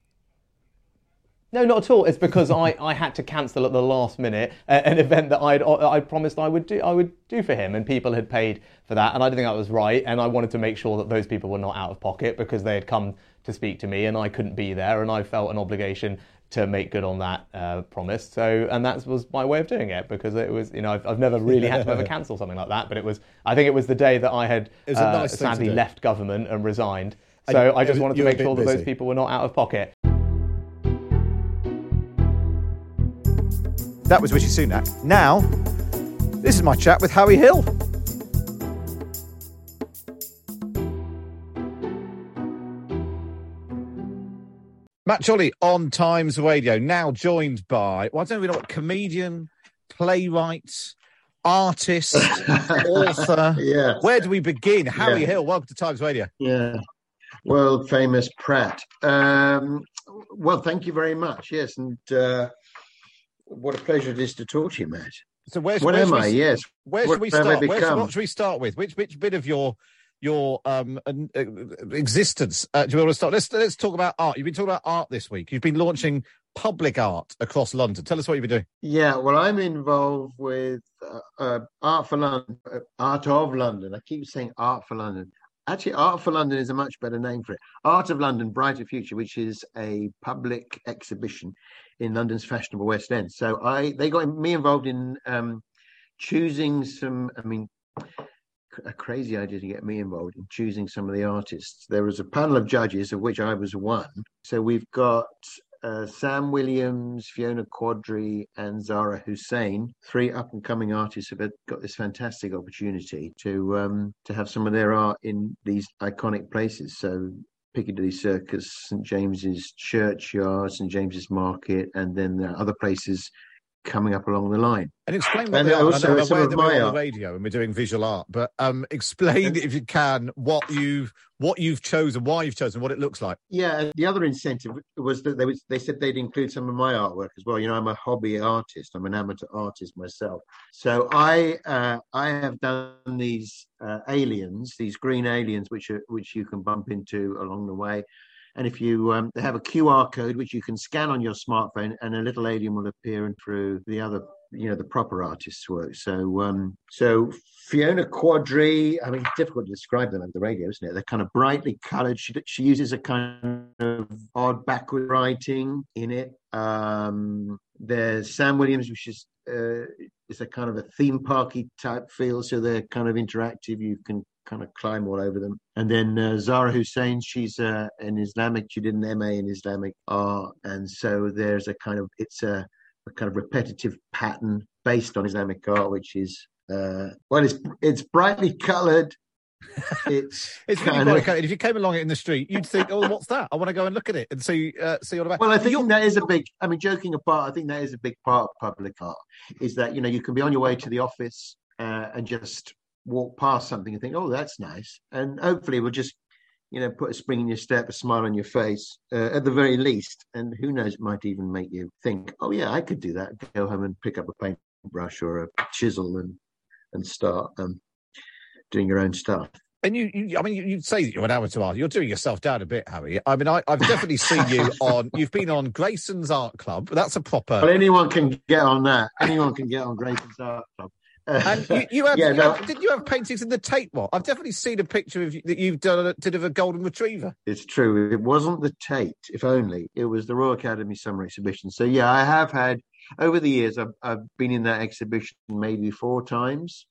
No, not at all. It's because I, I had to cancel at the last minute an event that I'd I promised I would do I would do for him, and people had paid for that, and I didn't think that was right, and I wanted to make sure that those people were not out of pocket because they had come to speak to me, and I couldn't be there, and I felt an obligation to make good on that uh, promise. So, and that was my way of doing it because it was, you know, I've, I've never [LAUGHS] really had to ever cancel something like that, but it was, I think it was the day that I had uh, nice sadly left government and resigned. So I just wanted to make sure that those people were not out of pocket. That was Rishi Sunak. Now, this is my chat with Harry Hill. Matt Chorley on Times Radio, now joined by, well, I don't really know what, comedian, playwright, artist, [LAUGHS] author. Yeah. Where do we begin? Harry yeah. Hill, welcome to Times Radio. Yeah. World famous Pratt. Um, well, thank you very much. Yes. And uh, what a pleasure it is to talk to you, Matt. So where's what where am I? Yes. Where should we start? Where, what should we start with? Which which bit of your your um uh, existence uh, do you want to start? Let's let's talk about art. You've been talking about art this week. You've been launching public art across London. Tell us what you've been doing. Yeah, well, I'm involved with uh, uh, Art for London, uh, Art of London. I keep saying Art for London. Actually, Art for London is a much better name for it. Art of London, Brighter Future, which is a public exhibition in London's fashionable West End. So I they got me involved in um, choosing some. I mean, a crazy idea to get me involved in choosing some of the artists. There was a panel of judges, of which I was one. So we've got uh, Sam Williams, Fiona Quadri, and Zara Hussain, three up and coming artists have got this fantastic opportunity to um, to have some of their art in these iconic places. So Piccadilly Circus, St James's Churchyard, St James's Market, and then other places coming up along the line. And explain what and they are. Also, I'm aware that we're on the radio and we're doing visual art, but um, explain if you can what you've what you've chosen, why you've chosen, what it looks like. Yeah, the other incentive was that they was, they said they'd include some of my artwork as well. You know, I'm a hobby artist. I'm an amateur artist myself. So I uh, I have done these uh, aliens, these green aliens, which are which you can bump into along the way. And if you um, they have a QR code which you can scan on your smartphone, and a little alien will appear and through the other, you know, the proper artist's work. So, um, so Fiona Quadri, I mean, difficult to describe them over the radio, isn't it? They're kind of brightly coloured. She she uses a kind of odd backward writing in it. Um, there's Sam Williams, which is uh, it's a kind of a theme parky type feel, so they're kind of interactive. You can kind of climb all over them. And then uh, Zara Hussain, she's uh, an Islamic, she did an MA in Islamic art. And so there's a kind of, it's a, a kind of repetitive pattern based on Islamic art, which is, uh, well, it's, it's brightly coloured. [LAUGHS] It's it's really bright coloured. If you came along it in the street, you'd think, "Oh, what's that? I want to go and look at it and see uh, see all about." Well, I think You're... that is a big. I mean, joking apart, I think that is a big part of public art. Is that you know you can be on your way to the office uh, and just walk past something and think, oh, that's nice. And hopefully we'll just, you know, put a spring in your step, a smile on your face uh, at the very least. And who knows, it might even make you think, oh, yeah, I could do that. Go home and pick up a paintbrush or a chisel and, and start um, doing your own stuff. And you, you, I mean, you, would say that you're an amateur. You're doing yourself down a bit, Harry. I mean, I, have definitely seen you [LAUGHS] on. You've been on Grayson's Art Club. That's a proper. Well, anyone can get on that. Anyone can get on Grayson's Art Club. And you, you [LAUGHS] have, yeah, you no. have, did you have paintings in the Tate What I've definitely seen a picture of you, that you've done uh, did of a golden retriever. It's true. It wasn't the Tate, if only. It was the Royal Academy Summer Exhibition. So yeah, I have had over the years. I've, I've been in that exhibition maybe four times,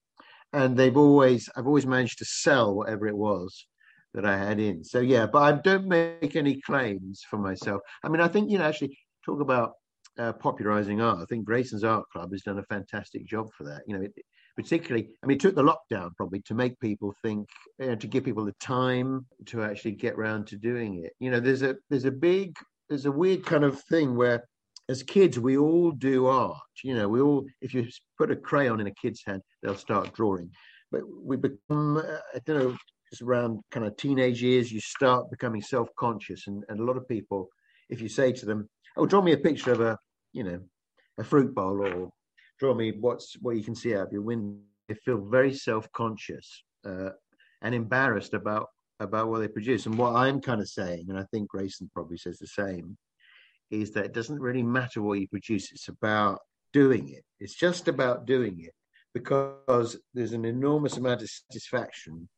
and they've always I've always managed to sell whatever it was that I had in. So yeah, but I don't make any claims for myself. I mean, I think you know actually talk about uh, popularizing art. I think Grayson's Art Club has done a fantastic job for that. You know, it, particularly, I mean, it took the lockdown probably to make people think, you know, to give people the time to actually get around to doing it. You know, there's a there's a big there's a weird kind of thing where as kids we all do art. You know, we all if you put a crayon in a kid's hand, they'll start drawing. But we become uh, I don't know, around kind of teenage years, you start becoming self-conscious, and, and a lot of people, if you say to them, "Oh, draw me a picture of a, you know, a fruit bowl," or draw me what's what you can see out of your window, they feel very self-conscious uh, and embarrassed about about what they produce. And what I'm kind of saying, and I think Grayson probably says the same, is that it doesn't really matter what you produce; it's about doing it. It's just about doing it because there's an enormous amount of satisfaction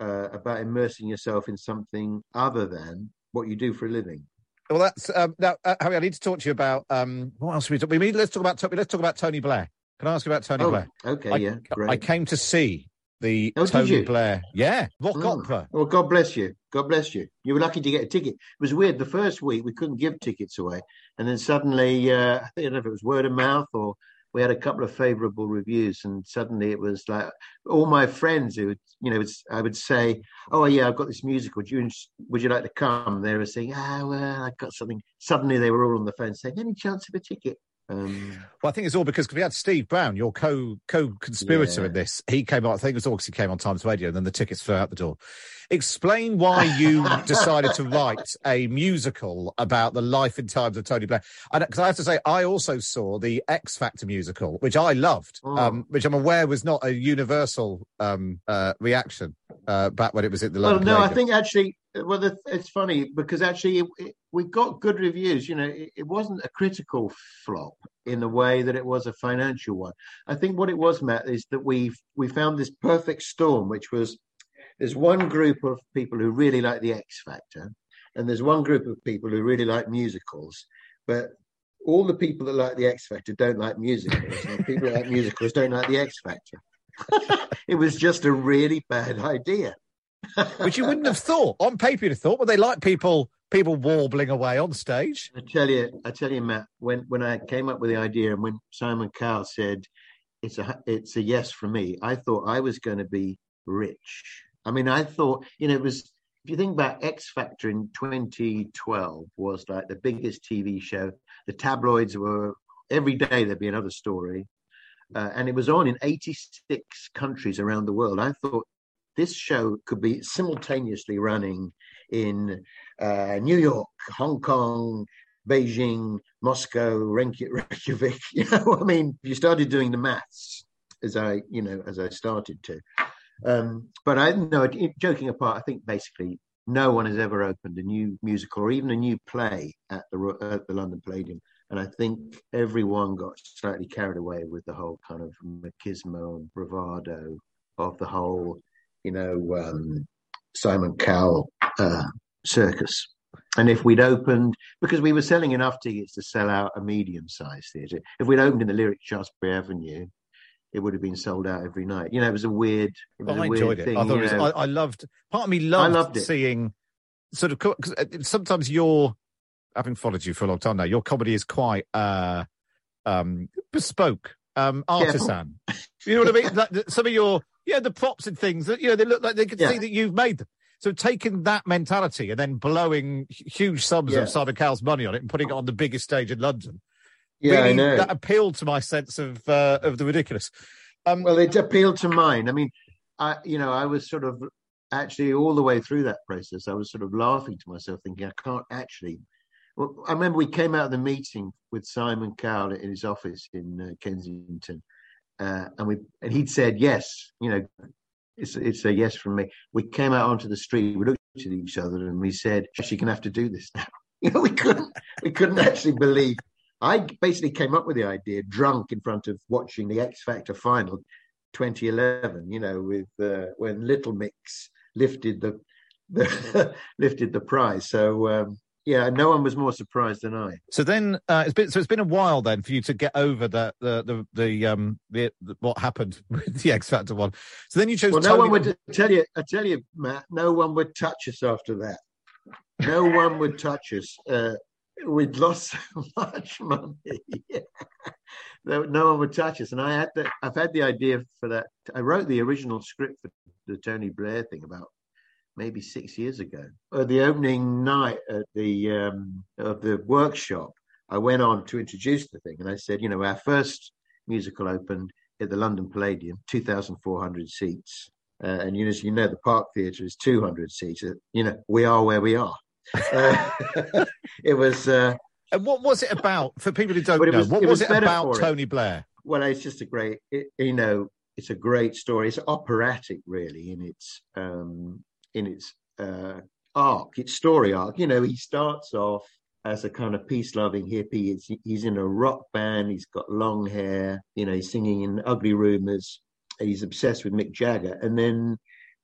uh, about immersing yourself in something other than what you do for a living. Well, that's um, now, uh, Harry. I need to talk to you about um, what else we talk. We need, let's talk about let's talk about Tony Blair. Can I ask you about Tony oh, Blair? Okay, I, yeah, great. I came to see the Oh, Tony? Blair. Yeah, rock Oh, opera. Well, God bless you. God bless you. You were lucky to get a ticket. It was weird. The first week we couldn't give tickets away, and then suddenly, uh, [LAUGHS] I don't know if it was word of mouth or we had a couple of favourable reviews, and suddenly it was like all my friends who, would, you know, I would say, "Oh yeah, I've got this musical. Would you would you like to come?" They were saying, "Ah, well, i've got something." Suddenly they were all on the phone saying, "Any chance of a ticket?" Um, Well, I think it's all because we had Steve Brown, your co co conspirator Yeah. in this. He came on. I think it was all because he came on Times Radio, and then the tickets flew out the door. Explain why you [LAUGHS] decided to write a musical about the life and times of Tony Blair. Because I have to say, I also saw the X Factor musical, which I loved, Oh. um, which I'm aware was not a universal um, uh, reaction uh, back when it was at the well, no, I think actually, well, it's funny because actually it, it, we got good reviews. You know, it, it wasn't a critical flop in the way that it was a financial one. I think what it was, Matt, is that we we found this perfect storm, which was there's one group of people who really like the X Factor, and there's one group of people who really like musicals, but all the people that like the X Factor don't like musicals, and people that like musicals don't like the X Factor. [LAUGHS] it was just a really bad idea. Which you wouldn't have thought on paper. You'd have thought, well, they like people people warbling away on stage. I tell you, I tell you, Matt. When when I came up with the idea, and when Simon Cowell said it's a it's a yes for me, I thought I was going to be rich. I mean, I thought you know it was. If you think about X Factor in 2012 was like the biggest TV show. The tabloids were every day there'd be another story, uh, and it was on in 86 countries around the world. I thought this show could be simultaneously running in uh, New York, Hong Kong, Beijing, Moscow, Reykj- [LAUGHS] Reykjavik. You know, I mean, you started doing the maths as I, you know, as I started to. Um, but I no, joking apart, I think basically no one has ever opened a new musical or even a new play at the at the London Palladium, and I think everyone got slightly carried away with the whole kind of machismo and bravado of the whole, you know, um, Simon Cowell uh, circus. And if we'd opened, because we were selling enough tickets to sell out a medium-sized theatre, if we'd opened in the Lyric Shaftesbury Avenue, it would have been sold out every night. You know, it was a weird. It was I a weird enjoyed it. thing. I thought it was. I, I loved. Part of me loved, loved seeing sort of because sometimes you're having followed you for a long time now. Your comedy is quite uh, um, bespoke, um, artisan. you know what I mean? Like, some of your yeah, the props and things that you know they look like they could Yeah. see that you've made them. So taking that mentality and then blowing huge sums Yeah. of Simon Cowell's money on it and putting it on the biggest stage in London, Yeah, really, I know. that appealed to my sense of uh, of the ridiculous. Um, Well, it appealed to mine. I mean, I you know, I was sort of actually all the way through that process. I was sort of laughing to myself, thinking, I can't actually. Well, I remember we came out of the meeting with Simon Cowell in his office in uh, Kensington, uh, and we and he'd said yes. You know, it's it's a yes from me. We came out onto the street. We looked at each other and we said, "She's going to have to do this now." [LAUGHS] You know, we couldn't we couldn't actually believe. I basically came up with the idea drunk in front of watching the X Factor final 2011, you know, with uh, when Little Mix lifted the, the [LAUGHS] lifted the prize. So um, yeah, no one was more surprised than I. So then uh, it's been so it's been a while then for you to get over the the the, the um the, the what happened [LAUGHS] with the X Factor one. So then you chose. Well, no one would tell you. I tell you, Matt. No one would touch us after that. No one would touch us. Uh, we'd lost [LAUGHS] so much money. [LAUGHS] no one would touch us. And I had the, I've had the idea for that. I wrote the original script for the Tony Blair thing about maybe six years ago. At the opening night at the um, of the workshop, I went on to introduce the thing, and I said, you know, our first musical opened at the London Palladium, two thousand four hundred seats, uh, and you, as you know, the Park Theatre is two hundred seats. Uh, you know, we are where we are. Uh, [LAUGHS] it was. Uh, and what was it about for people who don't know? Was, what it was, was, it about Tony Blair? Well, it's just a great, it, you know, it's a great story. It's operatic, really, in its um, in its uh, arc, its story arc. You know, he starts off as a kind of peace-loving hippie. It's, he's in a rock band. He's got long hair. You know, he's singing in Ugly Rumors. He's obsessed with Mick Jagger, and then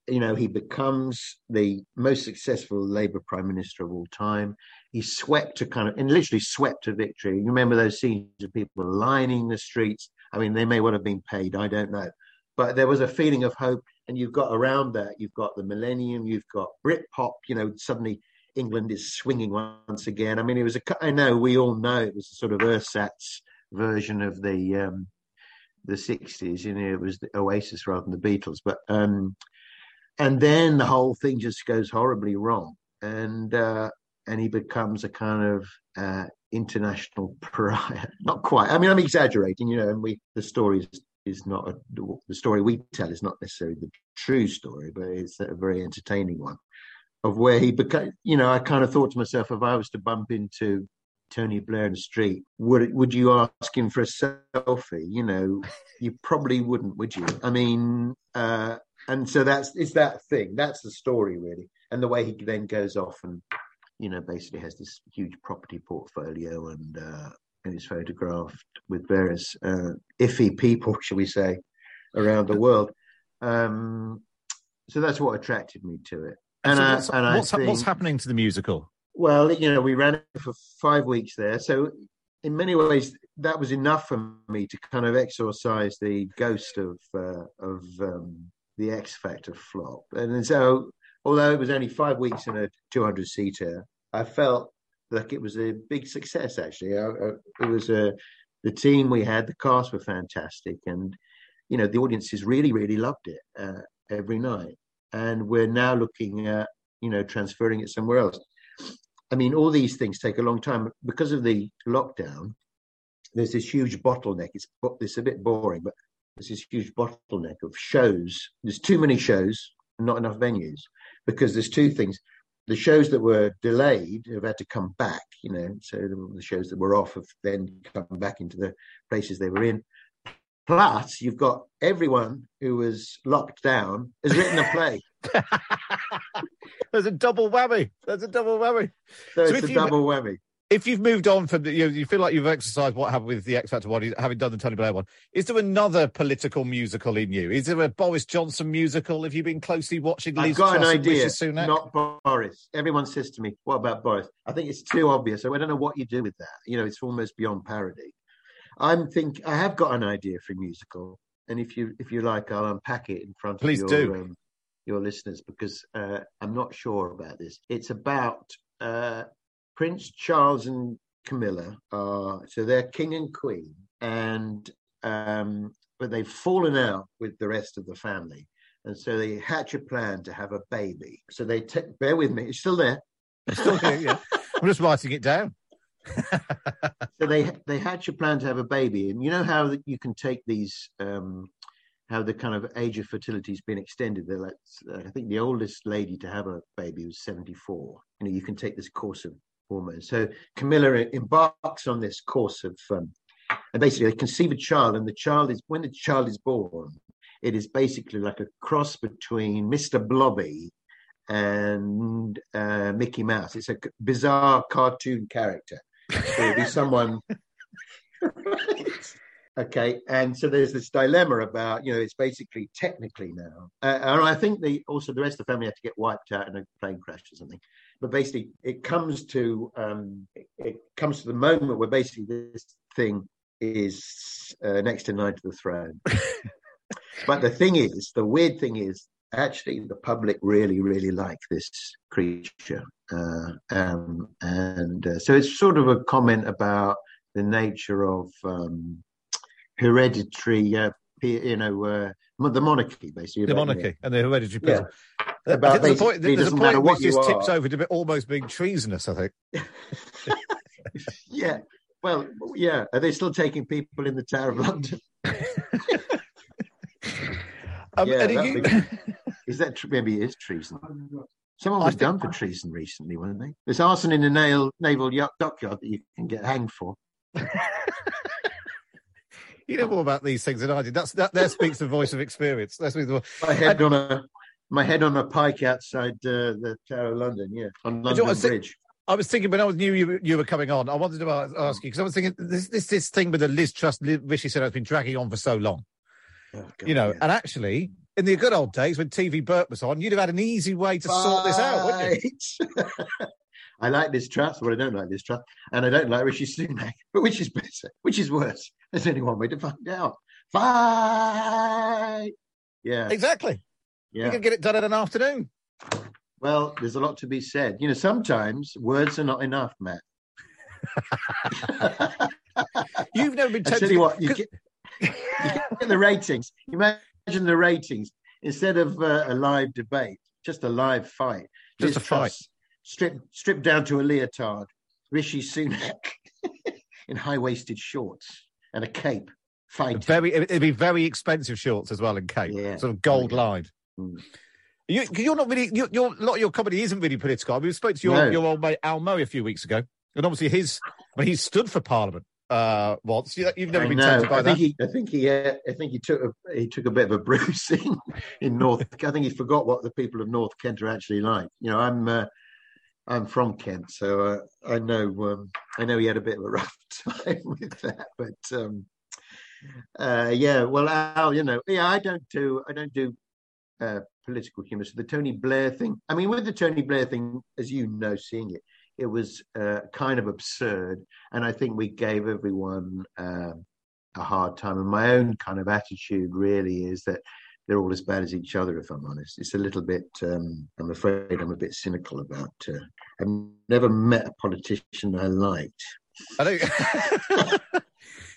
you know, he becomes the most successful Labour Prime Minister of all time. He swept to kind of, and literally swept to victory. You remember those scenes of people lining the streets? I mean, they may well have been paid, I don't know. But there was a feeling of hope. And you've got around that, you've got the millennium, you've got Britpop, you know, suddenly England is swinging once again. I mean, it was a, I know we all know it was a sort of ersatz version of the, um, the 60s, you know, it was the Oasis rather than the Beatles. But, um, and then the whole thing just goes horribly wrong. And, uh, and he becomes a kind of uh, international [LAUGHS] pariah. Not quite. I mean, I'm exaggerating, you know. And we the story is, not a, the story we tell is not necessarily the true story, but it's a very entertaining one of where he became. You know, I kind of thought to myself, if I was to bump into Tony Blair in the street, would would you ask him for a selfie? You know, you probably wouldn't, would you? I mean, uh, and so that's it's that thing. That's the story really, and the way he then goes off and you know, basically has this huge property portfolio and uh, and is photographed with various uh, iffy people, [LAUGHS] shall we say, around the world. Um, so that's what attracted me to it. And, so what's, and what's, think, what's happening to the musical? Well, you know, we ran it for five weeks there, so in many ways that was enough for me to kind of exorcise the ghost of uh, of um, the X Factor flop. And so, although it was only five weeks in a 200 seater, I felt like it was a big success. Actually, I, I, it was a the team we had, the cast were fantastic, and you know the audiences really, really loved it uh, every night. And we're now looking at you know transferring it somewhere else. I mean, all these things take a long time because of the lockdown. There's this huge bottleneck. It's it's a bit boring, but there's this huge bottleneck of shows. There's too many shows, not enough venues, because there's two things the shows that were delayed have had to come back, you know, so the shows that were off have then come back into the places they were in. Plus, you've got everyone who was locked down has written a play. [LAUGHS] There's a double whammy. There's a double whammy. So, so it's a double whammy if you've moved on from the, you, know, you feel like you've exercised what happened with the X Factor one, having done the Tony Blair one, is there another political musical in you? Is there a Boris Johnson musical? Have you been closely watching? Liz I've got Truss an idea. Not Boris. Everyone says to me, "What about Boris?" I think it's too obvious. So I don't know what you do with that. You know, it's almost beyond parody. I'm think I have got an idea for a musical, and if you if you like, I'll unpack it in front Please of your do. Um, your listeners because uh, I'm not sure about this. It's about uh, Prince Charles and Camilla are so they're king and queen, and um, but they've fallen out with the rest of the family, and so they hatch a plan to have a baby. So they take. Bear with me, it's still there. It's still here. Yeah, I'm just writing it down. [LAUGHS] so they they hatch a plan to have a baby, and you know how you can take these. Um, how the kind of age of fertility has been extended. They're like, uh, I think the oldest lady to have a baby was 74. You know, you can take this course of So Camilla embarks on this course of, um, and basically they conceive a child, and the child is when the child is born, it is basically like a cross between Mr. Blobby and uh, Mickey Mouse. It's a bizarre cartoon character. So it'll be someone. [LAUGHS] Okay, and so there's this dilemma about you know it's basically technically now, uh, and I think the also the rest of the family had to get wiped out in a plane crash or something but basically it comes to um, it, comes to the moment where basically this thing is uh, next in line to the throne. [LAUGHS] but the thing is, the weird thing is, actually, the public really, really like this creature, uh, um, and uh, so it's sort of a comment about the nature of um, hereditary, uh, you know, uh, the monarchy, basically. The monarchy and the hereditary. Yeah. I think there's a point, there's a point matter what which this you tips over to almost being treasonous, I think. [LAUGHS] Yeah. Well, yeah. Are they still taking people in the Tower of London? [LAUGHS] Um, yeah, you- be- [LAUGHS] is that maybe it is treason? Someone was done for treason recently, weren't they? There's arson in the nail, naval yacht dockyard that you can get hanged for. You know more about these things than I did. That's that. There speaks the voice of experience. That speaks the My head on a my head on a pike outside uh, the Tower of London. Yeah, on London I think- Bridge. I was thinking when I was knew you, you were coming on. I wanted to ask you because I was thinking this this this thing with the Liz Truss, Rishi Sunak has been dragging on for so long. Oh, God, You know, yeah. and actually, in the good old days when TV Burp was on, you'd have had an easy way to sort this out, wouldn't you? [LAUGHS] I like Liz Truss, well, I don't like Liz Truss, and I don't like Rishi Sunak. [LAUGHS] But which is better? Which is worse? There's only one way to find out. Fight. Yeah, Exactly. You can get it done in an afternoon. Well, there's a lot to be said. You know, sometimes words are not enough, Matt. [LAUGHS] You've never been I tell you what, you get, you get the ratings. Imagine the ratings instead of uh, a live debate, just a live fight. Just Liz a fight. Stripped, stripped down to a leotard. Rishi Sunak [LAUGHS] in high waisted shorts and a cape, fighting. very, it'd be very expensive shorts as well and cape, Yeah. sort of gold Oh, yeah. lined. Mm. You, you're not really. Your, your a lot of your comedy isn't really political. I mean, we spoke to your, No. your old mate Al Murray a few weeks ago, and obviously his when he stood for Parliament uh, once. You, you've never I been know. tempted by I that. think he, I think he, uh, I think he took a, he took a bit of a [LAUGHS] bruising in North. I think he forgot what the people of North Kent are actually like. You know, I'm, uh, I'm from Kent, so uh, I know, um, I know he had a bit of a [LAUGHS] rough time with that. But um, uh, yeah, well, Al, you know, yeah, I don't do, I don't do uh, political humour. So the Tony Blair thing. I mean, with the Tony Blair thing, as you know, seeing it, it was uh, kind of absurd, and I think we gave everyone um, a hard time. And my own kind of attitude really is that they're all as bad as each other. If I'm honest, it's a little bit. Um, I'm afraid I'm a bit cynical about. Uh, I've never met a politician I liked. I don't. [LAUGHS] [LAUGHS]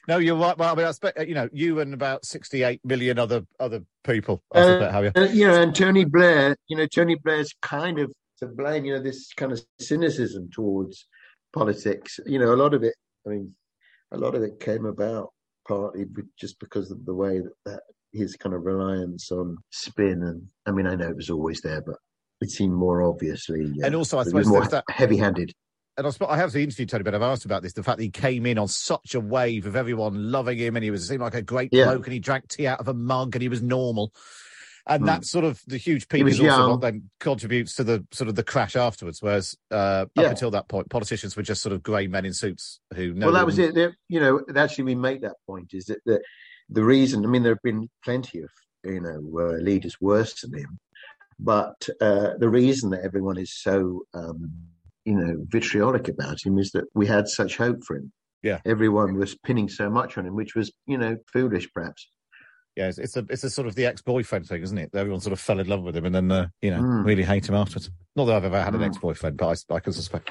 no, you're right. Well, I mean, I expect you know you and about sixty-eight million other other people. I Uh, suspect, have you? Uh, know, and Tony Blair, you know, Tony Blair's kind of to blame, you know, this kind of cynicism towards politics. You know, a lot of it, I mean, a lot of it came about partly just because of the way that, that his kind of reliance on spin. And I mean, I know it was always there, but it seemed more obviously. uh, And also, I suppose more that- heavy handed. And I, I have the interview Tony, but I've asked about this. The fact that he came in on such a wave of everyone loving him, and he was seemed like a great Yeah. bloke, and he drank tea out of a mug, and he was normal. And Hmm. that's sort of the huge peak is also what then contributes to the sort of the crash afterwards. Whereas uh, Yeah. up until that point, politicians were just sort of grey men in suits who. well, that was it. You know, actually, we make that point is that the, the reason, I mean, there have been plenty of, you know, uh, leaders worse than him, but uh, the reason that everyone is so, um, you know, vitriolic about him is that we had such hope for him. Yeah. Everyone was pinning so much on him, which was, you know, foolish perhaps. Yeah, it's, it's a it's a sort of the ex boyfriend thing, isn't it? Everyone sort of fell in love with him and then uh, you know Mm. really hate him afterwards. Not that I've ever had an Mm. ex boyfriend, but I, I can suspect.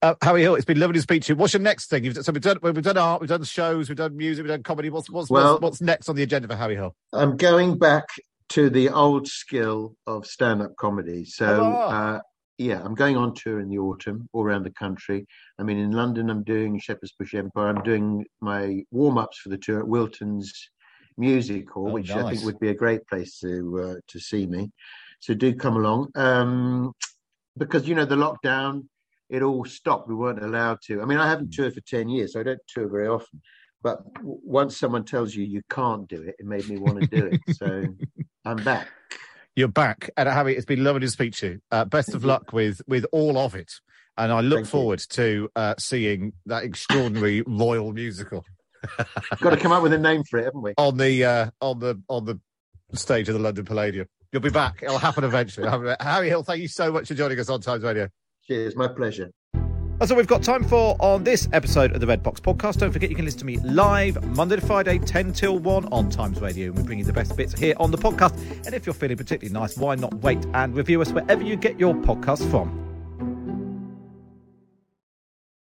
Uh, Harry Hill, it's been lovely to speak to you. What's your next thing? You've, so we've done we've done art, we've done shows, we've done music, we've done comedy. What's what's Well- what's, what's next on the agenda for Harry Hill? I'm going back to the old skill of stand-up comedy. So, Ah. uh, yeah, I'm going on tour in the autumn all around the country. I mean, in London, I'm doing Shepherd's Bush Empire. I'm doing my warm-ups for the tour at Wilton's Music Hall, Oh, which I think would be a great place to uh, to see me. So do come along. Um, because you know the lockdown, it all stopped. We weren't allowed to. I mean, I haven't toured for ten years, so I don't tour very often. But once someone tells you you can't do it, it made me want to do it. So [LAUGHS] I'm back. You're back, and Harry, it's been lovely to speak to you. Uh, best of luck with with all of it, and I look Thank you. forward to uh, seeing that extraordinary [LAUGHS] royal musical Got to come up with a name for it, haven't we? [LAUGHS] on the uh, on the on the stage of the London Palladium. You'll be back. It'll happen eventually. [LAUGHS] Harry Hill, thank you so much for joining us on Times Radio. Cheers, my pleasure. That's all we've got time for on this episode of the Red Box Podcast. Don't forget you can listen to me live Monday to Friday, 10 till 1 on Times Radio. And we bring you the best bits here on the podcast. And if you're feeling particularly nice, why not wait and review us wherever you get your podcast from?